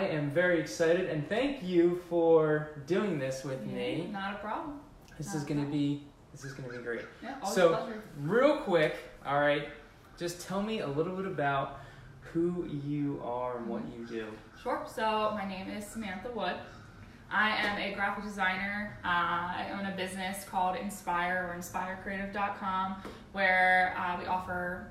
I am very excited and thank you for doing this with me. Not a problem. This Not is going to problem. be this is to be great. Yeah, So-. Real quick, all right. Just tell me a little bit about who you are and what you do. Sure. So my name is Samantha Wood. I am a graphic designer. Uh, I own a business called Inspire or InspireCreative.com, where uh, we offer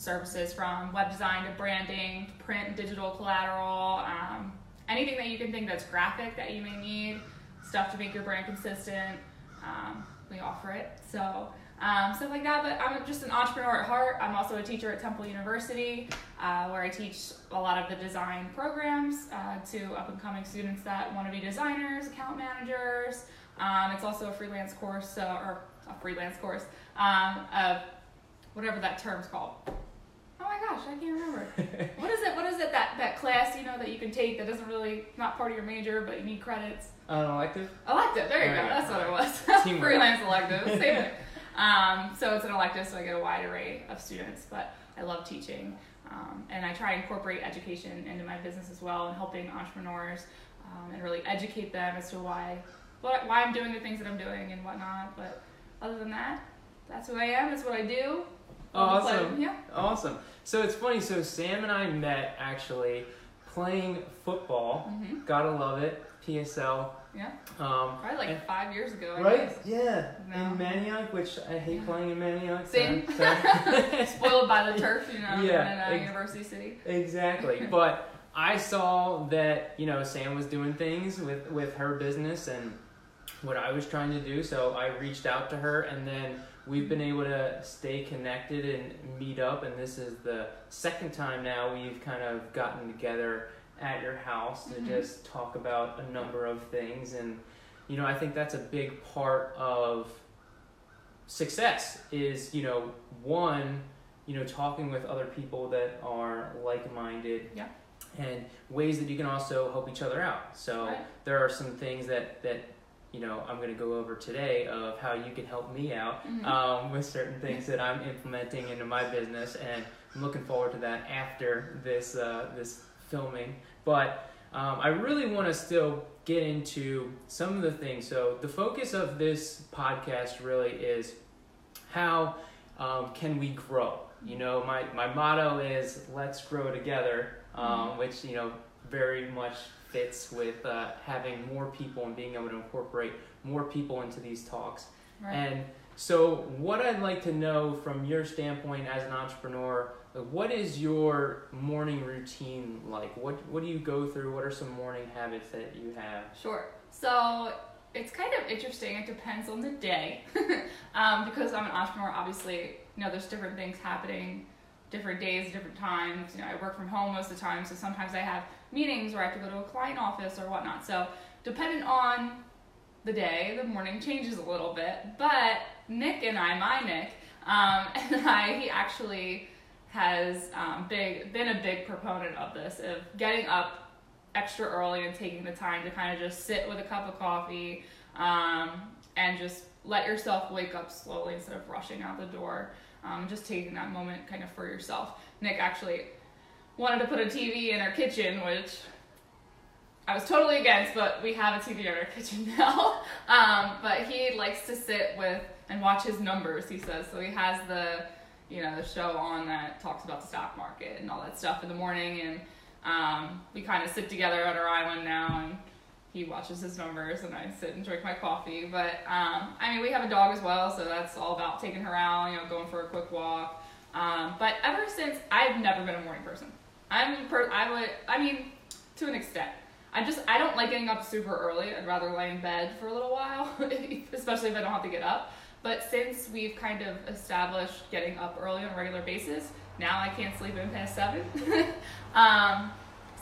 services from web design to branding, print, and digital collateral, um, anything that you can think that's graphic that you may need, stuff to make your brand consistent. Um, we offer it. So um, stuff like that. But I'm just an entrepreneur at heart. I'm also a teacher at Temple University, uh, where I teach a lot of the design programs uh, to up and coming students that want to be designers, account managers. Um, it's also a freelance course, uh, or a freelance course, um, of whatever that term's called. Oh my gosh, I can't remember. what is it? What is it that that class you know that you can take that doesn't really not part of your major, but you need credits? An elective? Elective. There you There go. you That's what it was. Freelance elective. Same thing. Um, so it's an elective, so I get a wide array of students. But I love teaching, um, and I try and incorporate education into my business as well, and helping entrepreneurs um, and really educate them as to why what, why I'm doing the things that I'm doing and whatnot. But other than that, that's who I am. That's what I do. Love to play- Awesome. Yeah. Awesome. So it's funny. So Sam and I met actually playing football. hmm Gotta love it. PSL. Yeah. Um, Probably like And- five years ago. I right? guess. Yeah. No. In Manayunk, which I hate Yeah. playing in Manayunk. so- Same. so- Spoiled by the turf, you know, Yeah, in uh, ex- University City. Exactly. but I saw that, you know, Sam was doing things with, with her business and what I was trying to do. So I reached out to her and then we've been able to stay connected and meet up. And this is the second time now we've kind of gotten together at your house to Mhm. just talk about a number of things. And, you know, I think that's a big part of success is, you know, one, you know, talking with other people that are like-minded. Yeah. And ways that you can also help each other out. So Right. there are some things that that you know I'm going to go over today of how you can help me out Mhm. um, with certain things that I'm implementing into my business, and I'm looking forward to that after this uh, this filming. But um, I really want to still get into some of the things. So the focus of this podcast really is how um, can we grow. You know, my my motto is "Let's grow together," um, which you know very much fits with uh, having more people and being able to incorporate more people into these talks. Right. And so, what I'd like to know from your standpoint as an entrepreneur, what is your morning routine like? What What do you go through? What are some morning habits that you have? Sure. So it's kind of interesting. It depends on the day. um, because I'm an entrepreneur, obviously, you know, there's different things happening, different days, different times. You know, I work from home most of the time, so sometimes I have meetings where I have to go to a client office or whatnot. So depending on the day, the morning changes a little bit. But Nick and I, my Nick, um, and I, he actually has um, big been a big proponent of this of getting up extra early and taking the time to kind of just sit with a cup of coffee um, and just let yourself wake up slowly instead of rushing out the door. Um, just taking that moment kind of for yourself. Nick actually wanted to put a TV in our kitchen, which I was totally against, but we have a TV in our kitchen now. Um, but he likes to sit with and watch his numbers. He says so. He has the, you know, the show on that talks about the stock market and all that stuff in the morning, and um, we kind of sit together at our island now, and he watches his numbers, and I sit and drink my coffee. But um, I mean, we have a dog as well, so that's all about taking her out, you know, going for a quick walk. Um, but ever since I've never been a morning person. I'm per- I would I mean to an extent. I just I don't like getting up super early. I'd rather lay in bed for a little while, especially if I don't have to get up. But since we've kind of established getting up early on a regular basis, now I can't sleep in past seven. um,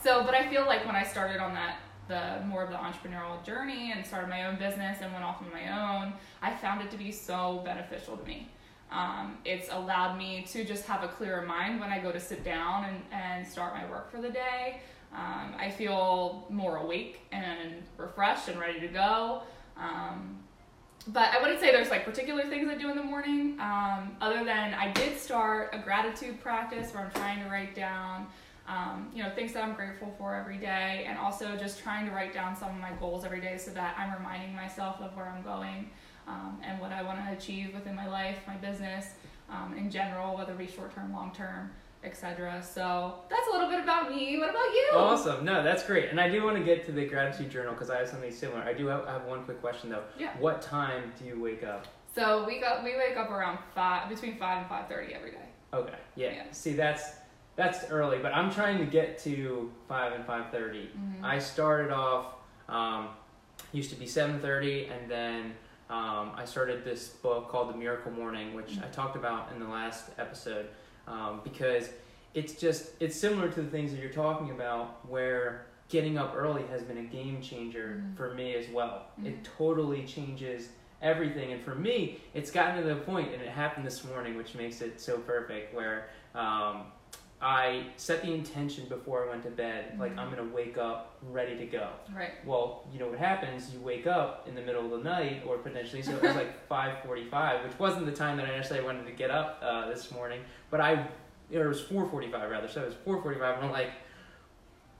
so, but I feel like when I started on that the more of the entrepreneurial journey and started my own business and went off on my own, I found it to be so beneficial to me. Um, it's allowed me to just have a clearer mind when I go to sit down and, and start my work for the day. Um, I feel more awake and refreshed and ready to go. Um, but I wouldn't say there's like particular things I do in the morning, um, other than I did start a gratitude practice where I'm trying to write down um, you know, things that I'm grateful for every day, and also just trying to write down some of my goals every day so that I'm reminding myself of where I'm going um, and what I want to achieve within my life, my business, um, in general, whether it be short term, long term, etc. So that's a little bit about me. What about you? Awesome. No, that's great. And I do want to get to the gratitude journal because I have something similar. I do have, I have one quick question though. Yeah. What time do you wake up? So we got we wake up around five between five and five thirty every day. Okay. Yeah. Yeah. See, that's that's early, but I'm trying to get to five and five Mhm. I started off um, used to be seven thirty, and then um, I started this book called The Miracle Morning, which I talked about in the last episode, um, because it's just it's similar to the things that you're talking about, where getting up early has been a game changer Mhm. for me as well. It Mhm. totally changes everything, and for me, it's gotten to the point, and it happened this morning, which makes it so perfect, where um, I set the intention before I went to bed, like Mhm. I'm gonna wake up ready to go. Right. Well, you know what happens? You wake up in the middle of the night, or potentially, so it was like 5:45, which wasn't the time that I necessarily wanted to get up uh, this morning. But I, or it was 4:45 rather. So it was 4:45, and I'm like,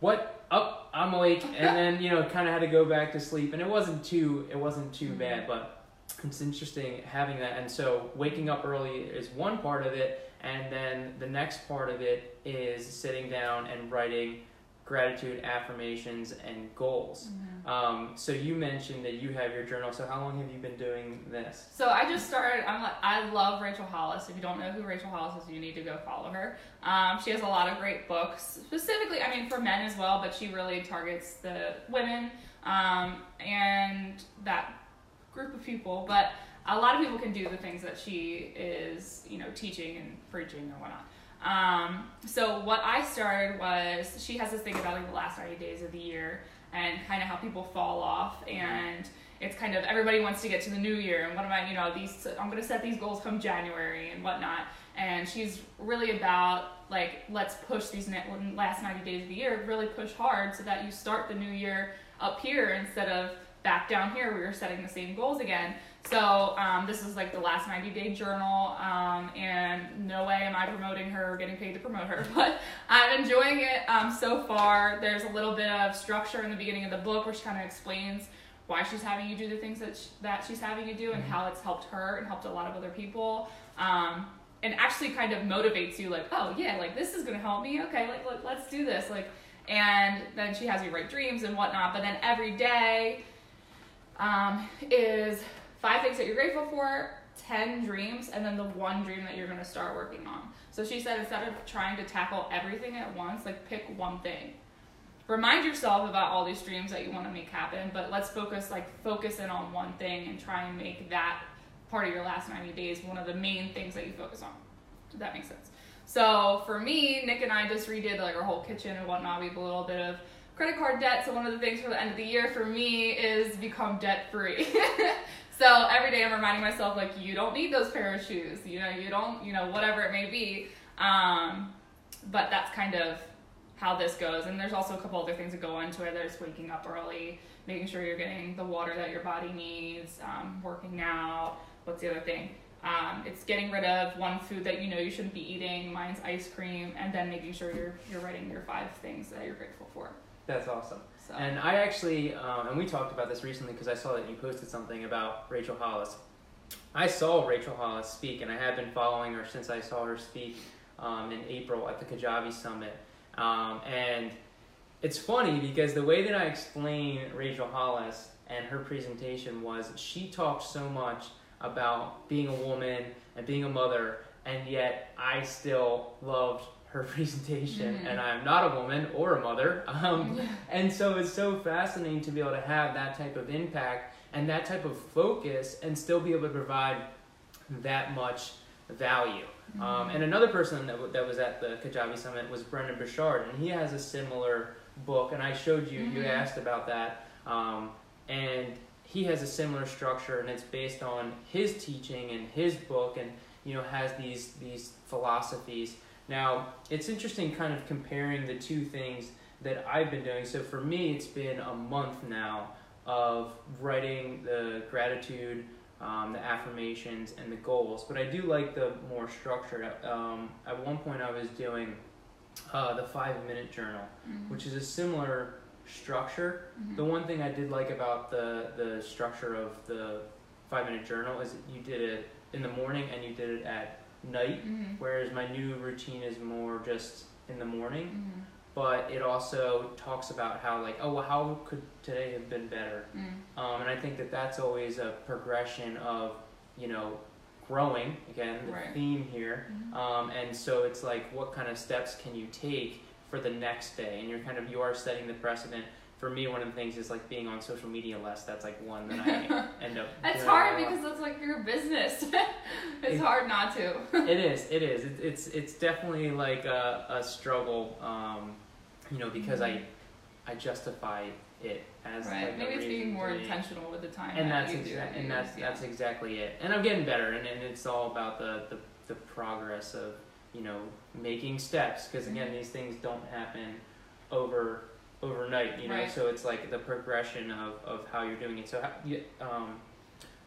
"What? Up? I'm awake." And then you know, kind of had to go back to sleep, and it wasn't too, it wasn't too Mhm. bad, but it's interesting having that. And so waking up early is one part of it, and then the next part of it is sitting down and writing gratitude affirmations and goals. Mhm. Um, so you mentioned that you have your journal. So how long have you been doing this? So I just started. I'm like, I love Rachel Hollis. If you don't know who Rachel Hollis is, you need to go follow her. Um, she has a lot of great books, specifically, I mean, for men as well, but she really targets the women um, and that group of people. But a lot of people can do the things that she is, you know, teaching and preaching or whatnot. Um, so what I started was she has this thing about like the last 90 days of the year and kind of how people fall off and it's kind of everybody wants to get to the new year and what am I, you know, these I'm gonna set these goals come January and whatnot. And she's really about like let's push these last 90 days of the year, really push hard so that you start the new year up here instead of back down here where you're setting the same goals again. So um, this is like the last 90 day journal, um, and no way am I promoting her or getting paid to promote her, but I'm enjoying it um, so far. There's a little bit of structure in the beginning of the book where she kind of explains why she's having you do the things that, sh- that she's having you do and how it's helped her and helped a lot of other people. Um, and actually kind of motivates you like, oh yeah, like this is gonna help me. Okay, like, like let's do this. Like, and then she has you write dreams and whatnot. But then every day um, is five things that you're grateful for, 10 dreams, and then the one dream that you're going to start working on. So she said instead of trying to tackle everything at once, like pick one thing. Remind yourself about all these dreams that you want to make happen, but let's focus like focus in on one thing and try and make that part of your last 90 days one of the main things that you focus on. Does that make sense? So for me, Nick and I just redid like our whole kitchen and whatnot. We have a little bit of credit card debt. So one of the things for the end of the year for me is become debt free. so every day I'm reminding myself like you don't need those pair of shoes. You know, you don't, you know, whatever it may be. Um, but that's kind of how this goes. And there's also a couple other things that go into it. There's waking up early, making sure you're getting the water that your body needs, um, working out. What's the other thing? Um, it's getting rid of one food that you know you shouldn't be eating. Mine's ice cream, and then making sure you're you're writing your five things that you're grateful for. That's awesome. So And I actually, um, and we talked about this recently because I saw that you posted something about Rachel Hollis. I saw Rachel Hollis speak, and I have been following her since I saw her speak um, in April at the Kajabi Summit. Um, and it's funny because the way that I explain Rachel Hollis and her presentation was she talked so much about being a woman and being a mother, and yet I still loved her presentation, Mhm. and I'm not a woman or a mother. Um, and so it's so fascinating to be able to have that type of impact and that type of focus and still be able to provide that much value. Um, and another person that, w- that was at the Kajabi Summit was Brendon Burchard, and he has a similar book. And I showed you, you Mhm. asked about that. Um, and he has a similar structure, and it's based on his teaching and his book, and you know has these these philosophies. Now it's interesting, kind of comparing the two things that I've been doing. So for me, it's been a month now of writing the gratitude, um, the affirmations, and the goals. But I do like the more structured. Um, at one point, I was doing uh, the five minute journal, Mhm. which is a similar structure. Mhm. The one thing I did like about the the structure of the five minute journal is that you did it in the morning and you did it at night, Mhm. whereas my new routine is more just in the morning. Mhm. But it also talks about how like oh well, how could today have been better, Mhm. um, and I think that that's always a progression of you know growing again the Right. theme here Mhm. um, and so it's like what kind of steps can you take for the next day and you're kind of you are setting the precedent for me one of the things is like being on social media less that's like one that i end up It's hard because it's like your business. it's It- hard not to. it is it is it, it's it's definitely like a, a struggle um, you know because i i justify it as Right. like Maybe it's being more intentional with the time. and that that's you exa- it, and that's yeah. that's exactly it. And I'm getting better, and, and it's all about the, the the progress of you know making steps because again Mhm. these things don't happen over overnight. You know, Right. so it's like the progression of, of how you're doing it. So how, you, um,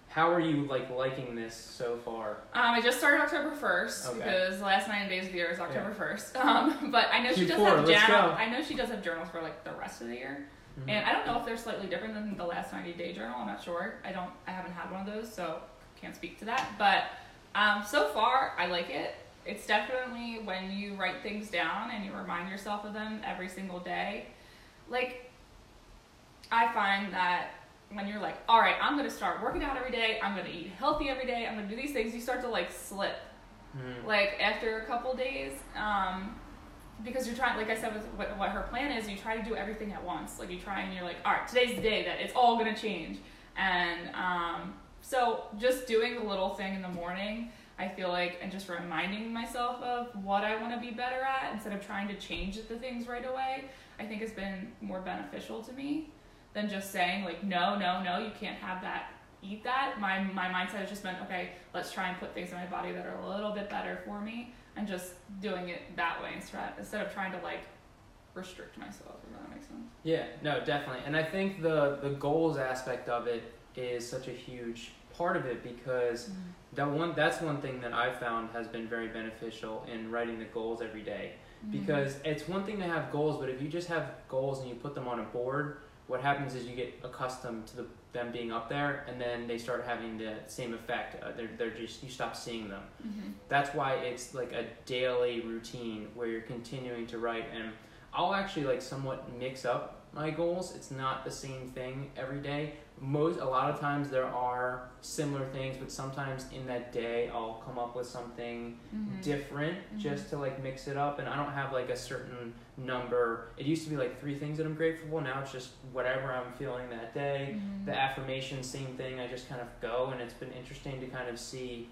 how are you like liking this so far? Um, I just started October first Okay. because the last nine days of the year is October first. Um, but I know she does Q4, have let's journal. I know she does have journals for like the rest of the year, Mhm. and I don't know if they're slightly different than the last ninety day journal. I'm not sure. I don't. I haven't had one of those, so can't speak to that. But um, so far, I like it. It's definitely when you write things down and you remind yourself of them every single day. Like, I find that when you're like, all right, I'm gonna start working out every day. I'm gonna eat healthy every day. I'm gonna do these things. You start to like slip Mhm. like after a couple days um, because you're trying like i said with what, what her plan is you try to do everything at once like you try and you're like all right today's the day that it's all to change and um, so just doing the little thing in the morning i feel like and just reminding myself of what i want to be better at instead of trying to change the things right away i think has been more beneficial to me than just saying like no no no you can't have that eat that my my mindset has just been okay let's try and put things in my body that are a little bit better for me and just doing it that way instead instead of trying to like restrict myself if that makes sense Yeah, no, definitely. And I think the the goals aspect of it is such a huge part of it because mm-hmm. that one that's one thing that I found has been very beneficial in writing the goals every day. Mm-hmm. Because it's one thing to have goals, but if you just have goals and you put them on a board, what happens is you get accustomed to the, them being up there, and then they start having the same effect. Uh, they're, they're just you stop seeing them. Mhm. That's why it's like a daily routine where you're continuing to write and I'll actually like somewhat mix up my goals. It's not the same thing every day. Most a lot of times there are similar things, but sometimes in that day I'll come up with something Mhm. different just to like mix it up and I don't have like a certain number. It used to be like three things that I'm grateful for. Now it's just whatever I'm feeling that day Mhm. the affirmation same thing i just kind of go and it's been interesting to kind of see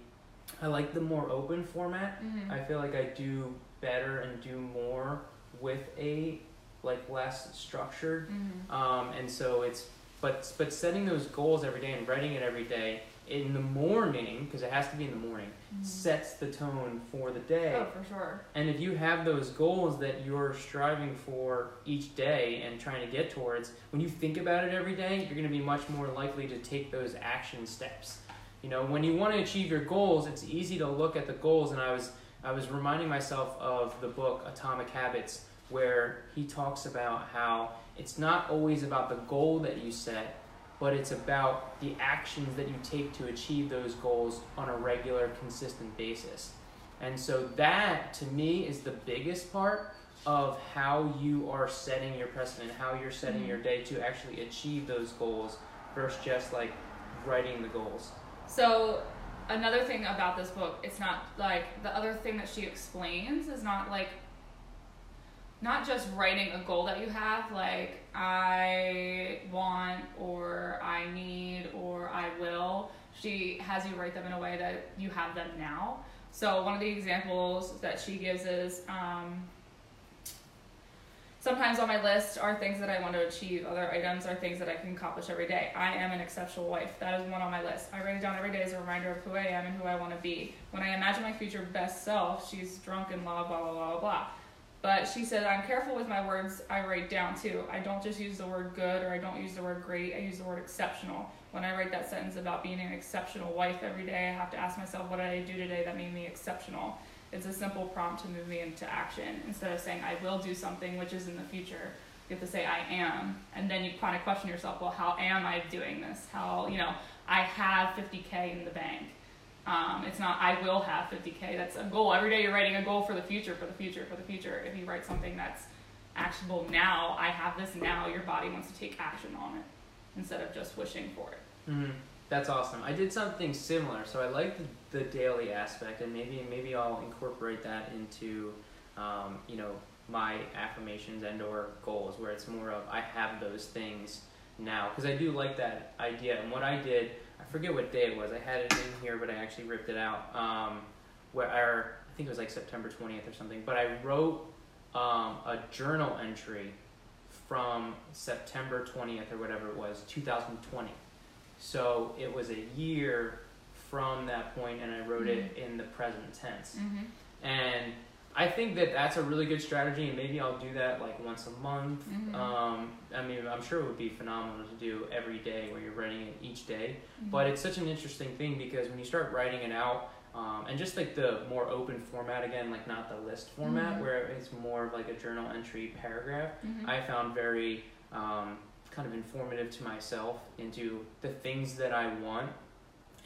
i like the more open format Mhm. i feel like i do better and do more with a like less structured Mhm. um, and so it's but but setting those goals every day and writing it every day in the morning because it has to be in the morning Mhm. sets the tone for the day oh for sure and if you have those goals that you're striving for each day and trying to get towards, when you think about it every day, you're going to be much more likely to take those action steps. You know, when you want to achieve your goals, it's easy to look at the goals and I was I was reminding myself of the book Atomic Habits where he talks about how it's not always about the goal that you set, but it's about the actions that you take to achieve those goals on a regular, consistent basis. And so that to me is the biggest part of how you are setting your precedent, how you're setting mm-hmm. your day to actually achieve those goals versus just like writing the goals. So another thing about this book, it's not like the other thing that she explains is not like not just writing a goal that you have like I want or I need or I will. She has you write them in a way that you have them now. So one of the examples that she gives is um, Sometimes on my list are things that I want to achieve. Other items are things that I can accomplish every day. I am an exceptional wife. That is one on my list. I write it down every day as a reminder of who I am and who I want to be. When I imagine my future best self, she's drunk and blah, blah, blah, blah, blah, blah. But she said, I'm careful with my words I write down too. I don't just use the word good or I don't use the word great. I use the word exceptional. When I write that sentence about being an exceptional wife every day, I have to ask myself, what did I do today that made me exceptional? It's a simple prompt to move me into action instead of saying I will do something which is in the future. You have to say I am, and then you kind of question yourself. Well, how am I doing this? How you know I have 50k in the bank. Um, it's not I will have 50k. That's a goal. Every day you're writing a goal for the future, for the future, for the future. If you write something that's actionable now, I have this now. Your body wants to take action on it instead of just wishing for it. Mm-hmm. That's awesome. I did something similar, so I like the, the daily aspect, and maybe maybe I'll incorporate that into, um, you know, my affirmations and or goals, where it's more of I have those things now, because I do like that idea. And what I did, I forget what day it was. I had it in here, but I actually ripped it out. Um, where I think it was like September twentieth or something. But I wrote um, a journal entry from September 20th or whatever it was, 2020. So it was a year from that point, and I wrote it in the present tense. Mm-hmm. And I think that that's a really good strategy, and maybe I'll do that like once a month. Mhm. Um, I mean, I'm sure it would be phenomenal to do every day where you're writing it each day. Mm-hmm. But it's such an interesting thing because when you start writing it out, um, and just like the more open format again, like not the list format Mhm. where it's more of like a journal entry paragraph, Mhm. I found very um, kind of informative to myself into the things that I want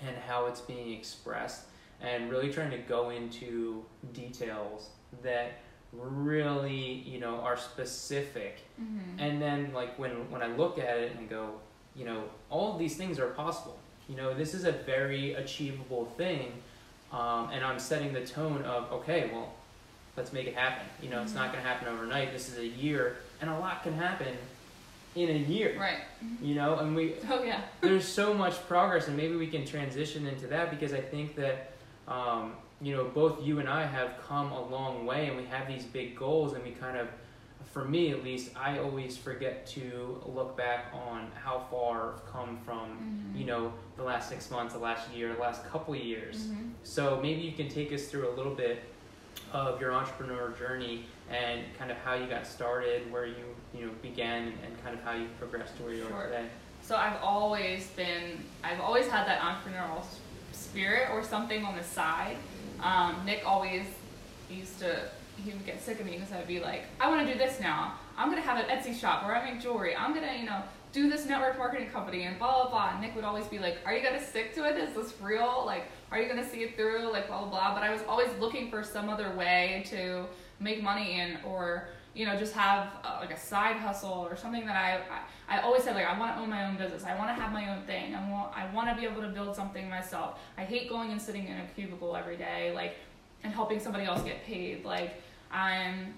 and how it's being expressed, and really trying to go into details that really you know are specific Mhm. and then like when when I look at it and go, you know, all of these things are possible. You know, this is a very achievable thing, um, and I'm setting the tone of okay, well, let's make it happen. You know, it's not going to happen overnight. This is a year, and a lot can happen in a year. right. You know, and we Oh yeah. there's so much progress, and maybe we can transition into that because I think that um, you know both you and I have come a long way, and we have these big goals, and we kind of, for me at least, I always forget to look back on how far I've come from Mhm. you know the last six months, the last year, the last couple of years. Mhm. So maybe you can take us through a little bit of your entrepreneur journey and kind of how you got started, where you you know began, and, and kind of how you progressed to where you Sure. are today. So I've always been, I've always had that entrepreneurial spirit or something on the side. Um, Nick always used to, he would get sick of me because I'd be like, I want to do this now. I'm gonna have an Etsy shop where I make jewelry. I'm gonna, you know, do this network marketing company and blah blah blah. And Nick would always be like, Are you gonna stick to it? Is this real? Like, are you gonna see it through? Like blah blah blah. But I was always looking for some other way to make money in or you know just have uh, like a side hustle or something that I, I I always said like I want to own my own business. I want to have my own thing. I want I want to be able to build something myself. I hate going and sitting in a cubicle every day like and helping somebody else get paid. Like I'm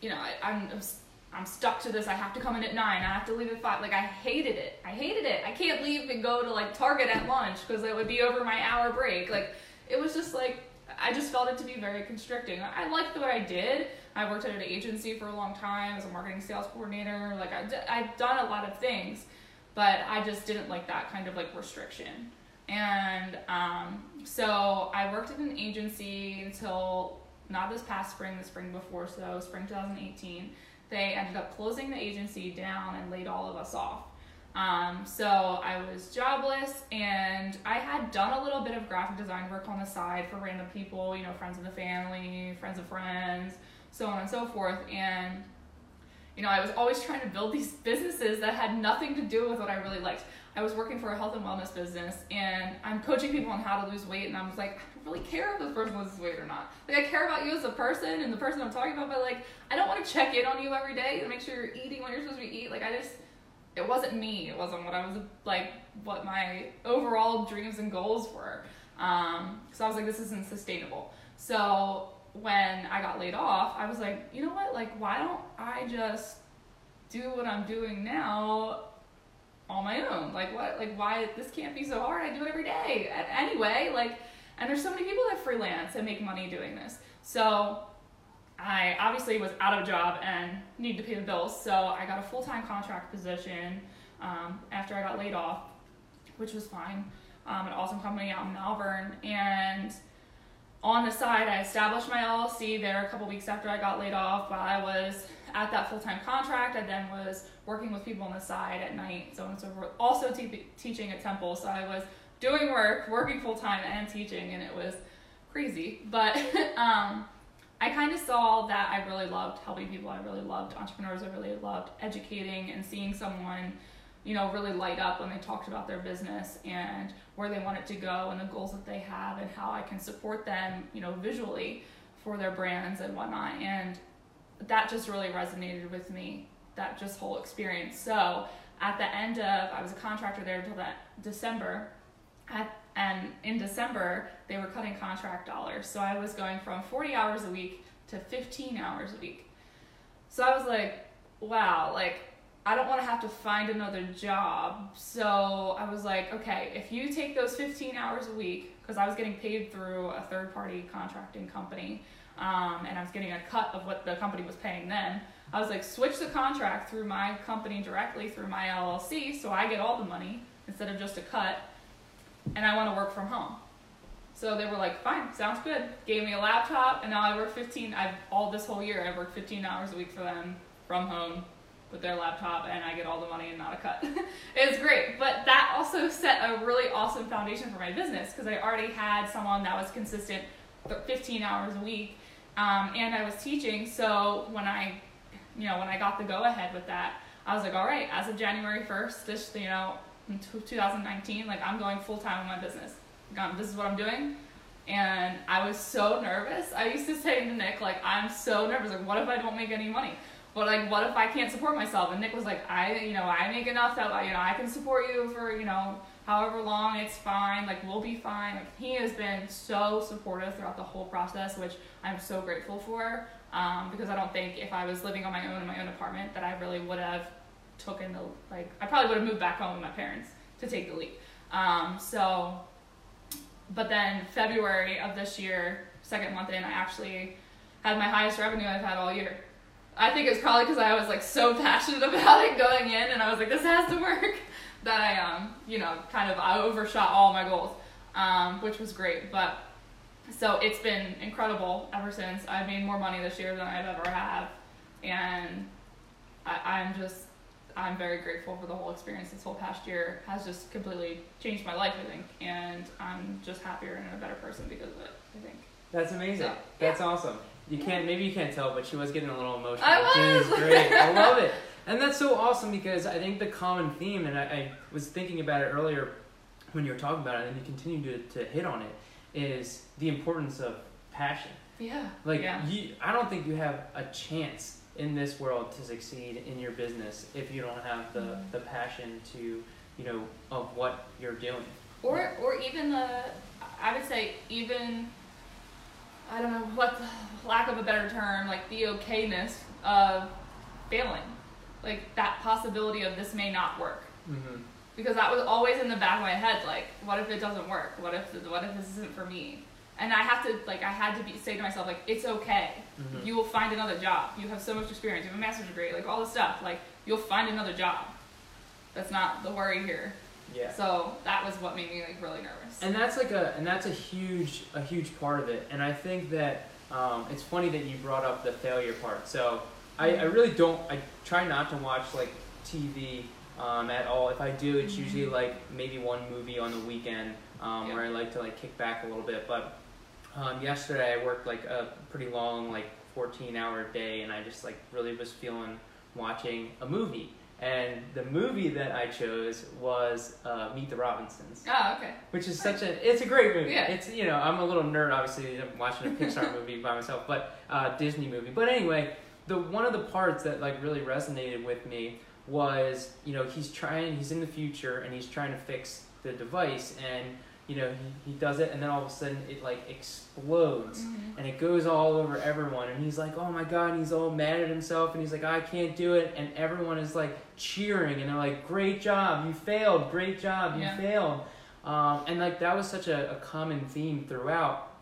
you know, I, I'm I'm stuck to this. I have to come in at nine. I have to leave at five. Like I hated it. I hated it. I can't leave and go to like Target at lunch because it would be over my hour break. Like it was just like I just felt it to be very constricting. I liked what I did. I worked at an agency for a long time as a marketing sales coordinator. Like I, d- I've done a lot of things, but I just didn't like that kind of like restriction. And um, so I worked at an agency until not this past spring, the spring before, so spring 2018. They ended up closing the agency down and laid all of us off. Um, so I was jobless and I had done a little bit of graphic design work on the side for random people, you know, friends of the family, friends of friends, so on and so forth. And, you know, I was always trying to build these businesses that had nothing to do with what I really liked. I was working for a health and wellness business and I'm coaching people on how to lose weight and I was like, I don't really care if this person loses weight or not. Like I care about you as a person and the person I'm talking about, but like I don't want to check in on you every day and make sure you're eating what you're supposed to eat. Like I just it wasn't me. It wasn't what I was like what my overall dreams and goals were. Um, so I was like, this isn't sustainable. So when I got laid off, I was like, you know what? Like, why don't I just do what I'm doing now on my own. Like what? Like why this can't be so hard? I do it every day A- anyway. Like, and there's so many people that freelance and make money doing this. So I obviously was out of a job and needed to pay the bills. So I got a full time contract position um, after I got laid off, which was fine. Um, an awesome company out in Malvern and. On the side, I established my LLC there a couple weeks after I got laid off. While I was at that full time contract, I then was working with people on the side at night, so on and so forth. Also te- teaching at Temple, so I was doing work, working full time, and teaching, and it was crazy. But um, I kind of saw that I really loved helping people. I really loved entrepreneurs. I really loved educating and seeing someone, you know, really light up when they talked about their business and where they want it to go and the goals that they have and how I can support them, you know, visually for their brands and whatnot. And that just really resonated with me, that just whole experience. So at the end of, I was a contractor there until that December. At, and in December, they were cutting contract dollars. So I was going from 40 hours a week to 15 hours a week. So I was like, wow, like, I don't want to have to find another job. So I was like, okay, if you take those 15 hours a week, because I was getting paid through a third party contracting company, um, and I was getting a cut of what the company was paying then. I was like, switch the contract through my company directly through my LLC, so I get all the money instead of just a cut, and I want to work from home. So they were like, fine, sounds good. Gave me a laptop, and now I work 15. I've all this whole year I've worked 15 hours a week for them from home with their laptop, and I get all the money and not a cut. it's great, but that also set a really awesome foundation for my business because I already had someone that was consistent 15 hours a week um, and I was teaching. So when I, you know, when I got the go ahead with that, I was like, all right, as of January 1st, this, you know, 2019, like I'm going full time in my business. this is what I'm doing. And I was so nervous. I used to say to Nick, like, I'm so nervous. Like, what if I don't make any money? But like, what if I can't support myself? And Nick was like, I, you know, I make enough that, you know, I can support you for, you know, however long, it's fine. Like, we'll be fine. Like, he has been so supportive throughout the whole process, which I'm so grateful for. Um, because I don't think if I was living on my own in my own apartment that I really would have taken the like I probably would have moved back home with my parents to take the leap. Um, so, but then February of this year, second month in, I actually had my highest revenue I've had all year. I think it's probably because I was like so passionate about it going in, and I was like, this has to work that I um you know kind of I overshot all my goals, um, which was great. But so it's been incredible ever since. I've made more money this year than I've ever have, and I, I'm just I'm very grateful for the whole experience. This whole past year has just completely changed my life, I think, and I'm just happier and a better person because of it. I think. That's amazing. So, That's awesome. You can't maybe you can't tell, but she was getting a little emotional. I was. Which great. I love it. And that's so awesome because I think the common theme, and I, I, was thinking about it earlier when you were talking about it, and you continue to, to hit on it, is the importance of passion. Yeah. Like, yeah. You, I don't think you have a chance in this world to succeed in your business if you don't have the, mm-hmm. the passion to, you know, of what you're doing. Or, or even the, I would say, even, I don't know what, the, lack of a better term, like the okayness of failing like that possibility of this may not work. Mm-hmm. Because that was always in the back of my head, like, what if it doesn't work? What if what if this isn't for me? And I have to like I had to be, say to myself like, it's okay. Mm-hmm. You will find another job. You have so much experience. You have a master's degree, like all this stuff. Like you'll find another job. That's not the worry here. Yeah. So that was what made me like really nervous. And that's like a and that's a huge a huge part of it. And I think that um, it's funny that you brought up the failure part. So I, I really don't. I try not to watch like TV um, at all. If I do, it's usually mm-hmm. like maybe one movie on the weekend um, yeah. where I like to like kick back a little bit. But um, yesterday I worked like a pretty long like 14 hour day, and I just like really was feeling watching a movie. And the movie that I chose was uh, Meet the Robinsons. Oh, okay. Which is such a it's a great movie. Yeah. It's you know I'm a little nerd obviously I'm watching a Pixar movie by myself, but uh, Disney movie. But anyway, the one of the parts that like really resonated with me was you know he's trying he's in the future and he's trying to fix the device and you know he, he does it and then all of a sudden it like explodes mm-hmm. and it goes all over everyone and he's like oh my god and he's all mad at himself and he's like i can't do it and everyone is like cheering and they're like great job you failed great job you yeah. failed um, and like that was such a, a common theme throughout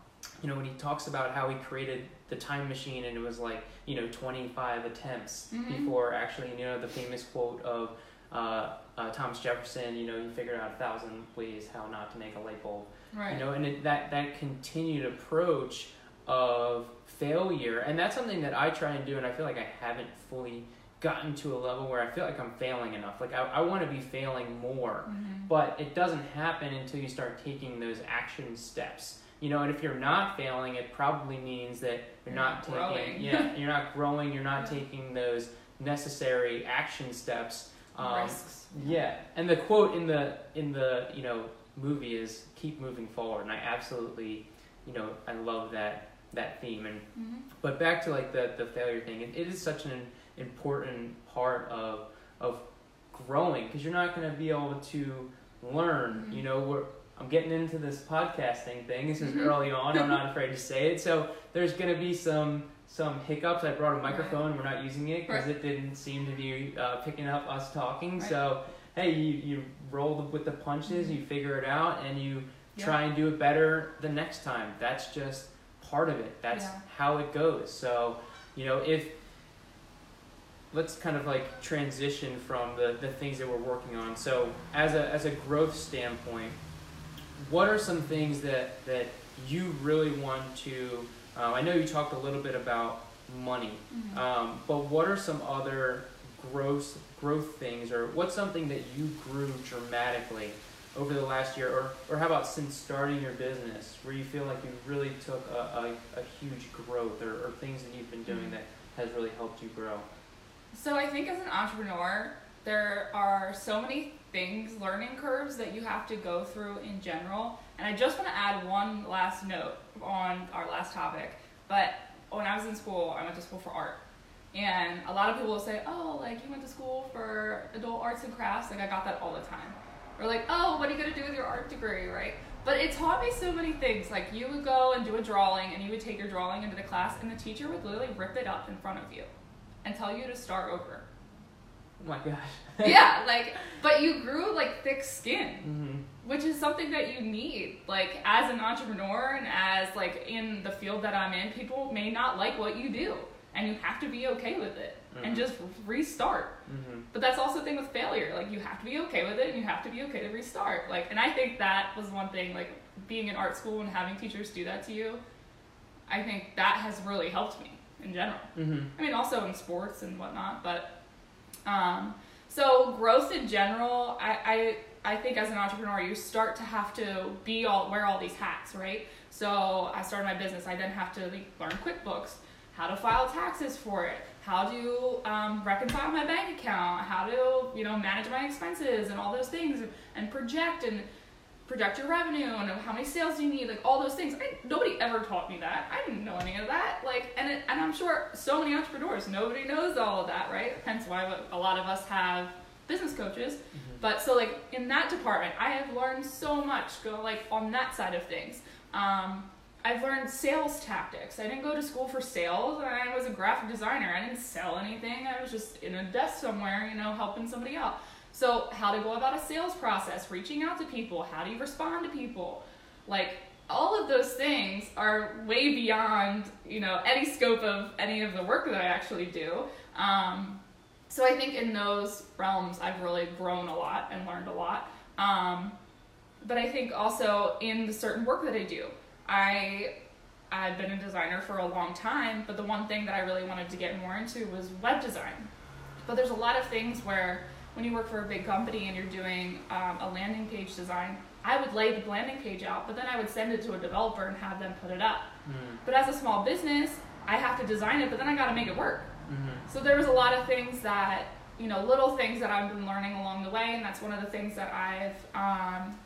you know when he talks about how he created the time machine and it was like you know 25 attempts mm-hmm. before actually you know the famous quote of uh, uh, Thomas Jefferson you know he figured out a thousand ways how not to make a light bulb right. you know and it, that that continued approach of failure and that's something that I try and do and I feel like I haven't fully gotten to a level where I feel like I'm failing enough like I, I want to be failing more mm-hmm. but it doesn't happen until you start taking those action steps you know, and if you're not failing, it probably means that you're, You're not, not taking, yeah, you're not growing, you're not Yeah. taking those necessary action steps. Um, Risks. yeah, and the quote in the in the you know movie is "keep moving forward," and I absolutely, you know, I love that that theme. And hmm but back to like the the failure thing, it, it is such an important part of of growing because you're not going to be able to learn. Mhm. You know, we're I'm getting into this podcasting thing. This is Mhm. early on. I'm not afraid to say it. So there's going to be some some hiccups. I brought a microphone. We're not using it because Right. it didn't seem to be uh, picking up us talking. Right. So hey, you you roll with the punches. You figure it out, and you Yeah. try and do it better the next time. That's just part of it. That's Yeah. how it goes. So you know if let's kind of like transition from the, the things that we're working on. So as a as a growth standpoint, what are some things that that you really want to? Um, I know you talked a little bit about money, Mhm. um, but what are some other growth growth things, or what's something that you grew dramatically over the last year, or or how about since starting your business, where you feel like you really took a, a, a huge growth, or, or things that you've been doing Mhm. that has really helped you grow? So I think as an entrepreneur, there are so many things, learning curves that you have to go through in general. And I just want to add one last note on our last topic. But when I was in school, I went to school for art. And a lot of people will say, oh, like you went to school for adult arts and crafts. Like I got that all the time. Or like, oh, what are you going to do with your art degree, right? But it taught me so many things. Like you would go and do a drawing and you would take your drawing into the class and the teacher would literally rip it up in front of you and tell you to start over. Oh my gosh. yeah, like, but you grew like thick skin, hmm which is something that you need. Like, as an entrepreneur and as like in the field that I'm in, people may not like what you do, and you have to be okay with it and Mhm. just restart. hmm But that's also the thing with failure. Like, you have to be okay with it, and you have to be okay to restart. Like, and I think that was one thing. Like, being in art school and having teachers do that to you, I think that has really helped me in general. hmm I mean, also in sports and whatnot, but um, so growth in general, I, I I think as an entrepreneur, you start to have to be all wear all these hats, right? So I started my business. I then have to like, learn QuickBooks, how to file taxes for it, how to um, reconcile my bank account, how to you know manage my expenses and all those things, and project and project your revenue and how many sales do you need, like all those things. I, nobody ever taught me that. I didn't know any of that. Like, and it, and I'm sure so many entrepreneurs, nobody knows all of that, right? Hence why a lot of us have business coaches. But so like in that department, I have learned so much. Go like on that side of things. Um, I've learned sales tactics. I didn't go to school for sales, I was a graphic designer. I didn't sell anything. I was just in a desk somewhere, you know, helping somebody out. So, how to go about a sales process, reaching out to people, how do you respond to people? Like, all of those things are way beyond, you know, any scope of any of the work that I actually do. Um, so, I think in those realms, I've really grown a lot and learned a lot. Um, but I think also in the certain work that I do, I I've been a designer for a long time, but the one thing that I really wanted to get more into was web design. But there's a lot of things where when you work for a big company and you're doing um, a landing page design, I would lay the landing page out, but then I would send it to a developer and have them put it up. hmm But as a small business, I have to design it, but then I got to make it work. hmm So there was a lot of things that, you know, little things that I've been learning along the way, and that's one of the things that I've, um,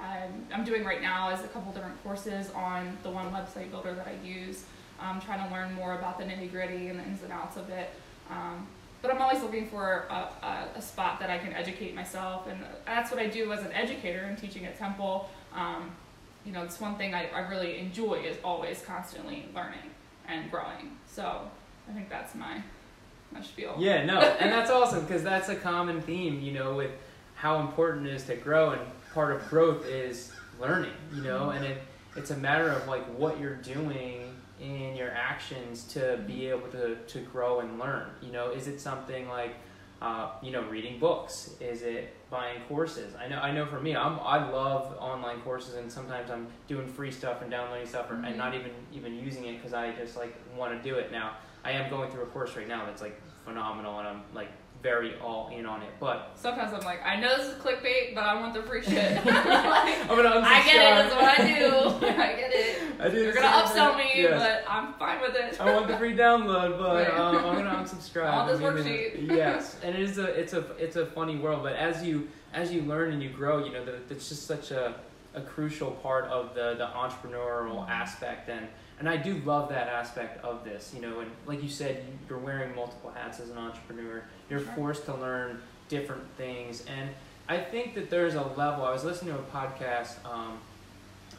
I'm, I'm doing right now is a couple different courses on the one website builder that I use. I'm trying to learn more about the nitty gritty and the ins and outs of it. Um, but I'm always looking for a, a, a spot that I can educate myself, and that's what I do as an educator and teaching at Temple. Um, you know, it's one thing I, I really enjoy is always constantly learning and growing. So I think that's my my spiel. Yeah, no, and that's awesome because that's a common theme, you know, with how important it is to grow, and part of growth is learning, you know, and it it's a matter of like what you're doing in your actions to be able to to grow and learn. You know, is it something like uh, you know, reading books? Is it buying courses? I know, I know. For me, I'm I love online courses, and sometimes I'm doing free stuff and downloading stuff, or, and not even even using it because I just like want to do it now. I am going through a course right now that's like phenomenal, and I'm like very all in on it. But Sometimes I'm like, I know this is clickbait, but I want the free shit. like, I'm gonna unsubscribe. I get it. That's what I do. I get it. I do You're gonna upsell me, Yes. but I'm fine with it. I want the free download, but um, I'm gonna unsubscribe. Want this worksheet. yes, and it is a it's a it's a funny world, but as you as you learn and you grow, you know that it's just such a a crucial part of the the entrepreneurial aspect, and and I do love that aspect of this. You know, and like you said, you- you're wearing multiple hats as an entrepreneur. You're Sure. forced to learn different things, and I think that there's a level. I was listening to a podcast. Um,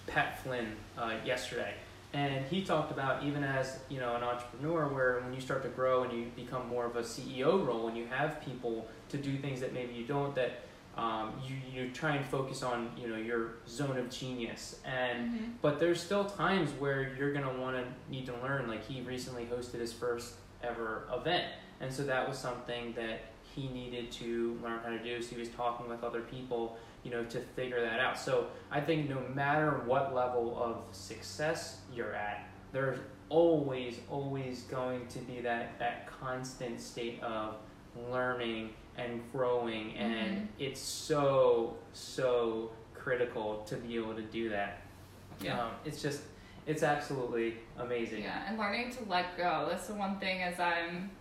Pat Flynn uh, yesterday, and he talked about even as you know an entrepreneur, where when you start to grow and you become more of a CEO role, and you have people to do things that maybe you don't, that um, you you try and focus on you know your zone of genius, and Mhm. but there's still times where you're gonna want to need to learn. Like he recently hosted his first ever event, and so that was something that he needed to learn how to do. So he was talking with other people, you know, to figure that out. So I think no matter what level of success you're at, there's always, always going to be that that constant state of learning and growing, and it's so so critical to be able to do that. Yeah. Um, it's just, it's absolutely amazing. Yeah, and learning to let go. That's the one thing as I'm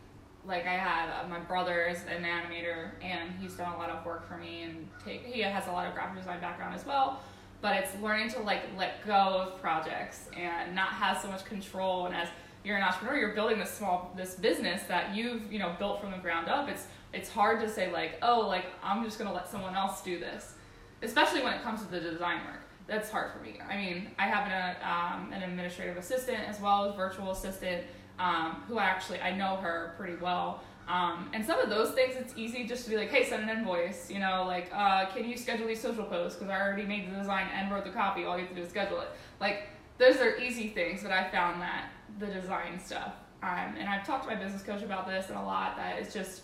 like I have uh, my brother's an animator and he's done a lot of work for me and take he has a lot of graphic design background as well. But it's learning to like let go of projects and not have so much control and as you're an entrepreneur, you're building this small this business that you've, you know, built from the ground up. It's it's hard to say like, oh, like I'm just gonna let someone else do this. Especially when it comes to the design work that's hard for me. I mean, I have an, um, an administrative assistant as well as virtual assistant um, who I actually I know her pretty well. Um, and some of those things, it's easy just to be like, hey, send an invoice. You know, like, uh, can you schedule these social posts? Because I already made the design and wrote the copy. All you have to do is schedule it. Like, those are easy things, but I found that the design stuff. Um, and I've talked to my business coach about this and a lot that it's just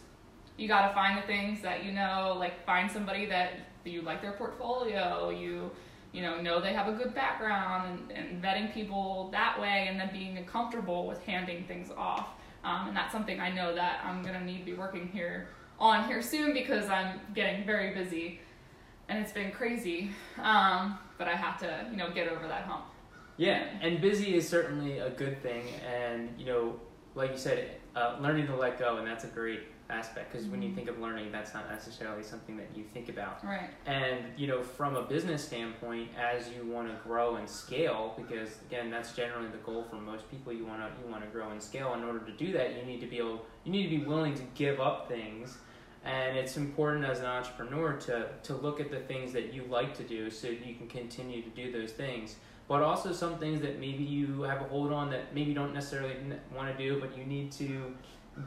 you got to find the things that you know, like find somebody that you like their portfolio, you you know know they have a good background and, and vetting people that way, and then being comfortable with handing things off. Um, and that's something I know that I'm gonna need to be working here on here soon because I'm getting very busy, and it's been crazy. Um, but I have to you know get over that hump. Yeah, and busy is certainly a good thing, and you know, like you said, uh, learning to let go, and that's a great aspect because when you Mhm. think of learning, that's not necessarily something that you think about. Right. And you know, from a business standpoint, as you want to grow and scale, because again, that's generally the goal for most people. You want to you want to grow and scale. In order to do that, you need to be able, you need to be willing to give up things. And it's important as an entrepreneur to to look at the things that you like to do, so you can continue to do those things. But also some things that maybe you have a hold on that maybe you don't necessarily want to do, but you need to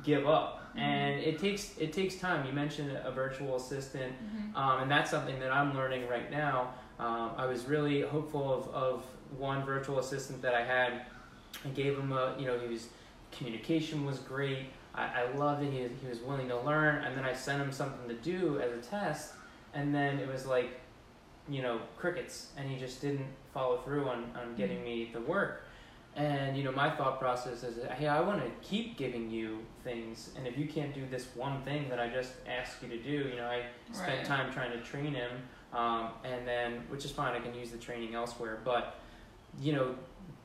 give up. Mhm. And it takes it takes time. You mentioned a virtual assistant Mm-hmm. um, and that's something that I'm learning right now. Um, I was really hopeful of, of one virtual assistant that I had. I gave him a, you know, he was communication was great. I, I loved it. He was, he was willing to learn, and then I sent him something to do as a test, and then it was like, you know, crickets, and he just didn't follow through on, on getting me the work. And you know, my thought process is, hey, I want to keep giving you things, and if you can't do this one thing that I just asked you to do, you know, I spent Right. time trying to train him, um, and then which is fine. I can use the training elsewhere, but you know,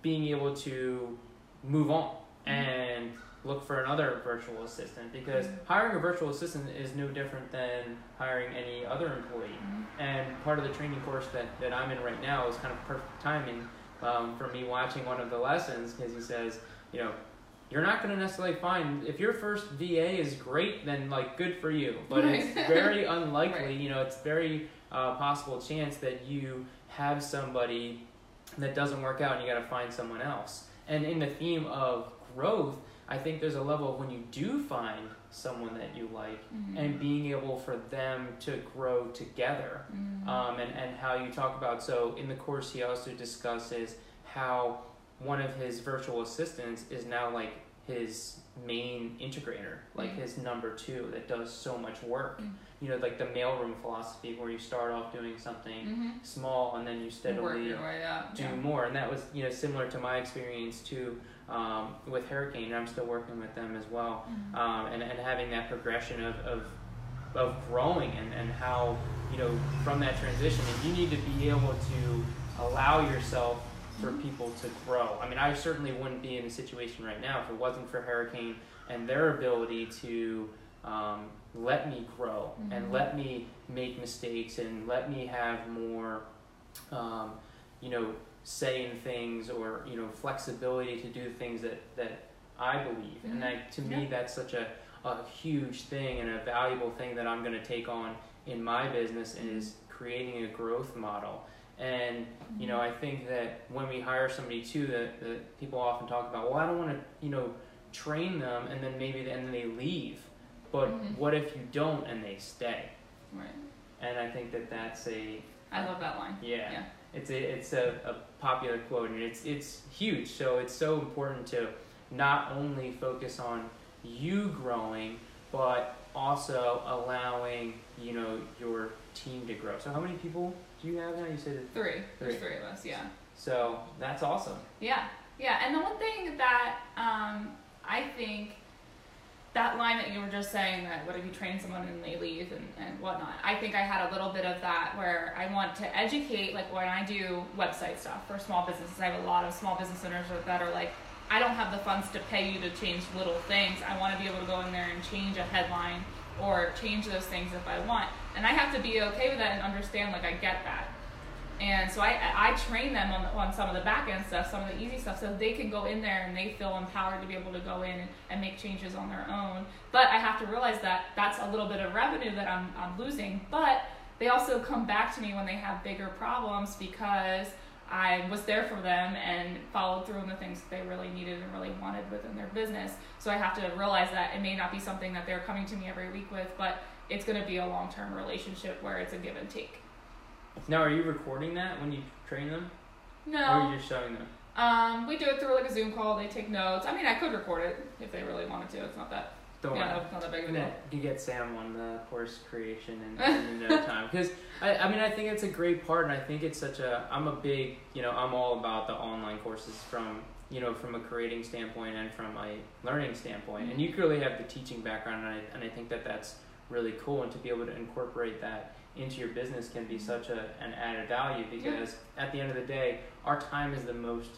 being able to move on and look for another virtual assistant because Mhm. hiring a virtual assistant is no different than hiring any other employee. And part of the training course that, that I'm in right now is kind of perfect timing um, for me watching one of the lessons because he says, you know, you're not going to necessarily find if your first VA is great, then like good for you. But it's very unlikely. Right. You know, it's very uh, possible chance that you have somebody that doesn't work out and you got to find someone else. And in the theme of growth, I think there's a level of when you do find someone that you like Mhm. and being able for them to grow together Mhm. um, and, and how you talk about so in the course he also discusses how one of his virtual assistants is now like his main integrator, like Mm. his number two, that does so much work. Mm. You know, like the mailroom philosophy, where you start off doing something Mm-hmm. small and then you steadily your way up. do Yeah. more. And that was you know similar to my experience too um, with Hurricane. and I'm still working with them as well, Mhm. um, and and having that progression of of, of growing and, and how you know from that transition, and you need to be able to allow yourself for Mhm. people to grow. I mean, I certainly wouldn't be in a situation right now if it wasn't for Hurricane and their ability to um, let me grow and Mhm. let me make mistakes and let me have more, um, you know, say in things or you know flexibility to do things that that I believe. And Mhm. that to me, Yeah. that's such a a huge thing and a valuable thing that I'm going to take on in my business is creating a growth model. And you know, I think that when we hire somebody too, that, that people often talk about, well, I don't want to, you know, train them and then maybe and then they leave. But Mhm. what if you don't and they stay? Right. And I think that that's a I love that line. yeah, Yeah. It's a it's a, a popular quote and it's it's huge. So it's so important to not only focus on you growing, but also allowing you know your team to grow. So how many people do you have now? You said it. Three. There's Three. three of us. Yeah. So that's awesome. Yeah, yeah, and the one thing that um, I think that line that you were just saying that what if you train someone and they leave and, and whatnot, I think I had a little bit of that where I want to educate, like when I do website stuff for small businesses, I have a lot of small business owners that are like, I don't have the funds to pay you to change little things. I want to be able to go in there and change a headline or change those things if I want. And I have to be okay with that and understand, like, I get that. And so I, I train them on, on some of the back end stuff, some of the easy stuff, so they can go in there and they feel empowered to be able to go in and, and make changes on their own. But I have to realize that that's a little bit of revenue that I'm, I'm losing. But they also come back to me when they have bigger problems because I was there for them and followed through on the things that they really needed and really wanted within their business. So I have to realize that it may not be something that they're coming to me every week with, but it's going to be a long term relationship where it's a give and take. Now, are you recording that when you train them, No. or are you just showing them? Um, we do it through like a Zoom call. They take notes. I mean, I could record it if they really wanted to. It's not that. Don't yeah, worry. it's not that big of a deal. you get Sam on the course creation in, in no time because I, I mean I think it's a great part and I think it's such a I'm a big you know I'm all about the online courses from you know from a creating standpoint and from a learning standpoint and you clearly have the teaching background and I, and I think that that's really cool and to be able to incorporate that into your business can be such a an added value because at the end of the day our time is the most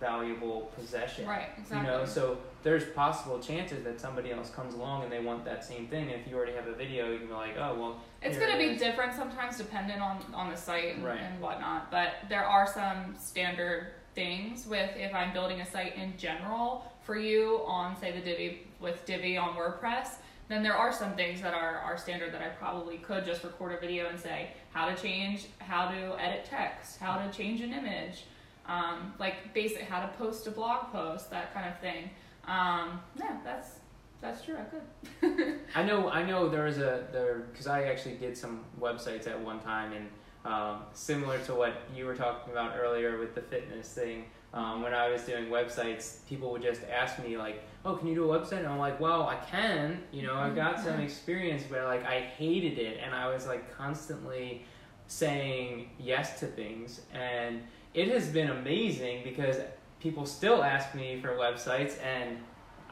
valuable possession Right. Exactly. you know, so there's possible chances that somebody else comes along and they want that same thing. And if you already have a video, you can be like, oh well. It's going to it be is. different sometimes dependent on, on the site and, Right. and whatnot, but there are some standard things with if I'm building a site in general for you on, say, the Divi with Divi on WordPress, then there are some things that are, are standard that I probably could just record a video and say how to change, how to edit text, how to change an image, um, like basic, how to post a blog post, that kind of thing. Um, yeah, that's that's true. I could. I know. I know. There is a there because I actually did some websites at one time, and um, similar to what you were talking about earlier with the fitness thing. Um, when I was doing websites, people would just ask me like, "Oh, can you do a website?" And I'm like, "Well, I can. You know, I've got some experience, but like I hated it, and I was like constantly saying yes to things, and it has been amazing because people still ask me for websites, and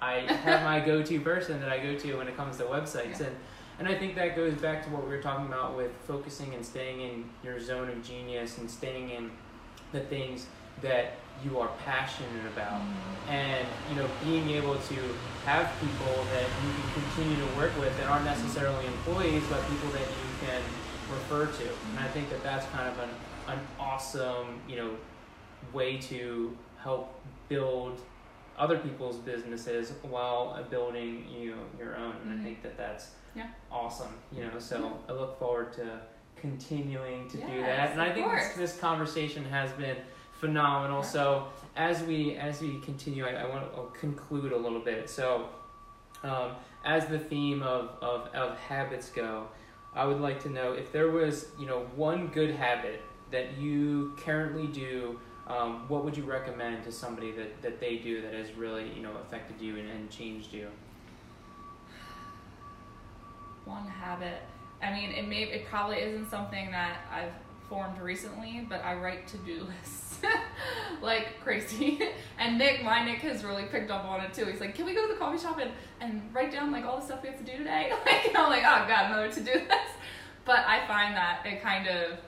I have my go-to person that I go to when it comes to websites, Yeah. and and I think that goes back to what we were talking about with focusing and staying in your zone of genius and staying in the things that you are passionate about. Mm-hmm. And you know being able to have people that you can continue to work with that aren't mm-hmm. necessarily employees but people that you can refer to. And i think that that's kind of an, an awesome you know way to help build other people's businesses while building you know your own. And i mm-hmm. think that that's Yeah. awesome you know so i look forward to continuing to do that. And i think this, this conversation has been phenomenal so as we as we continue i, I want to conclude a little bit so um, as the theme of, of, of habits go i would like to know if there was you know one good habit that you currently do um, what would you recommend to somebody that, that they do that has really you know affected you and, and changed you? One habit. I mean, it may it probably isn't something that I've formed recently, but I write to do lists like crazy. and Nick, my Nick, has really picked up on it too. He's like, "Can we go to the coffee shop and, and write down like all the stuff we have to do today?" like I'm like, "Oh God, another to do list." But I find that it kind of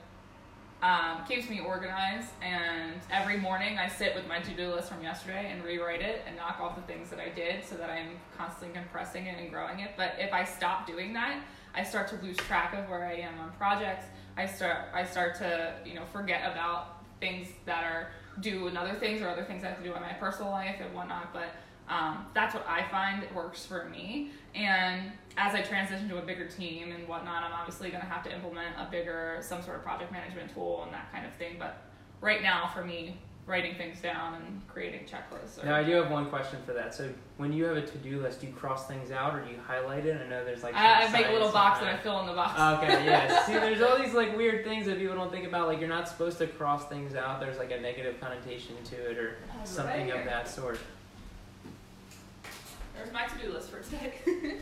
um, keeps me organized. And every morning I sit with my to do list from yesterday and rewrite it and knock off the things that I did so that I'm constantly compressing it and growing it. But if I stop doing that, I start to lose track of where I am on projects. I start I start to you know forget about things that are due and other things or other things I have to do in my personal life and whatnot. But um, that's what I find works for me. And as I transition to a bigger team and whatnot, I'm obviously going to have to implement a bigger, some sort of project management tool and that kind of thing. But right now, for me, writing things down and creating checklists. Or, Now I do have one question for that. So when you have a to-do list, do you cross things out or do you highlight it? I know there's like I, I make a little box and behind I fill in the box. Okay, yeah. See, there's all these like weird things that people don't think about. Like you're not supposed to cross things out. There's like a negative connotation to it or Oh, something right of that sort. There's my to-do list for today.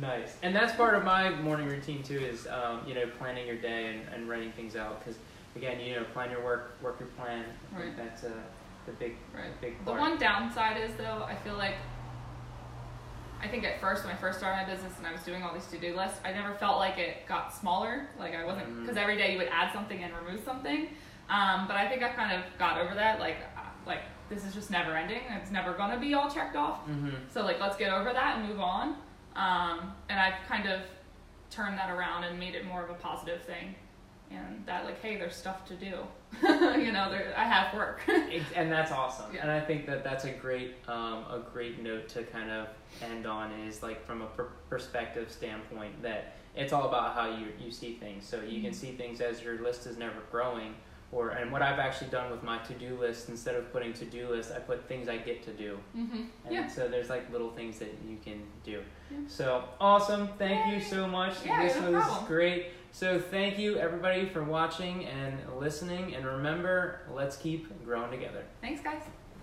Nice. And that's part of my morning routine too. Is um, you know planning your day and, and writing things out because again you know plan your work, work your plan. I think Right. that's uh, the big Right. big The one downside is though, I feel like I think at first when I first started my business and I was doing all these to-do lists, I never felt like it got smaller. Like I wasn't because every day you would add something and remove something. Um, but I think I kind of got over that. Like uh, like this is just never ending. It's never gonna be all checked off. mm-hmm. So like let's get over that and move on. Um, and I've kind of turned that around and made it more of a positive thing. And that like, hey, there's stuff to do. you know, there, I have work. And that's awesome. Yeah. And I think that that's a great um, a great note to kind of end on is like from a per- perspective standpoint that it's all about how you you see things. So you can Mhm. see things as your list is never growing. Or and what I've actually done with my to do list instead of putting to do list, I put things I get to do. mm-hmm. And Yeah. so there's like little things that you can do. Yeah. So awesome. Thank you so much. Yeah, this no was problem. great. So thank you everybody for watching and listening. And remember, let's keep growing together. Thanks, guys.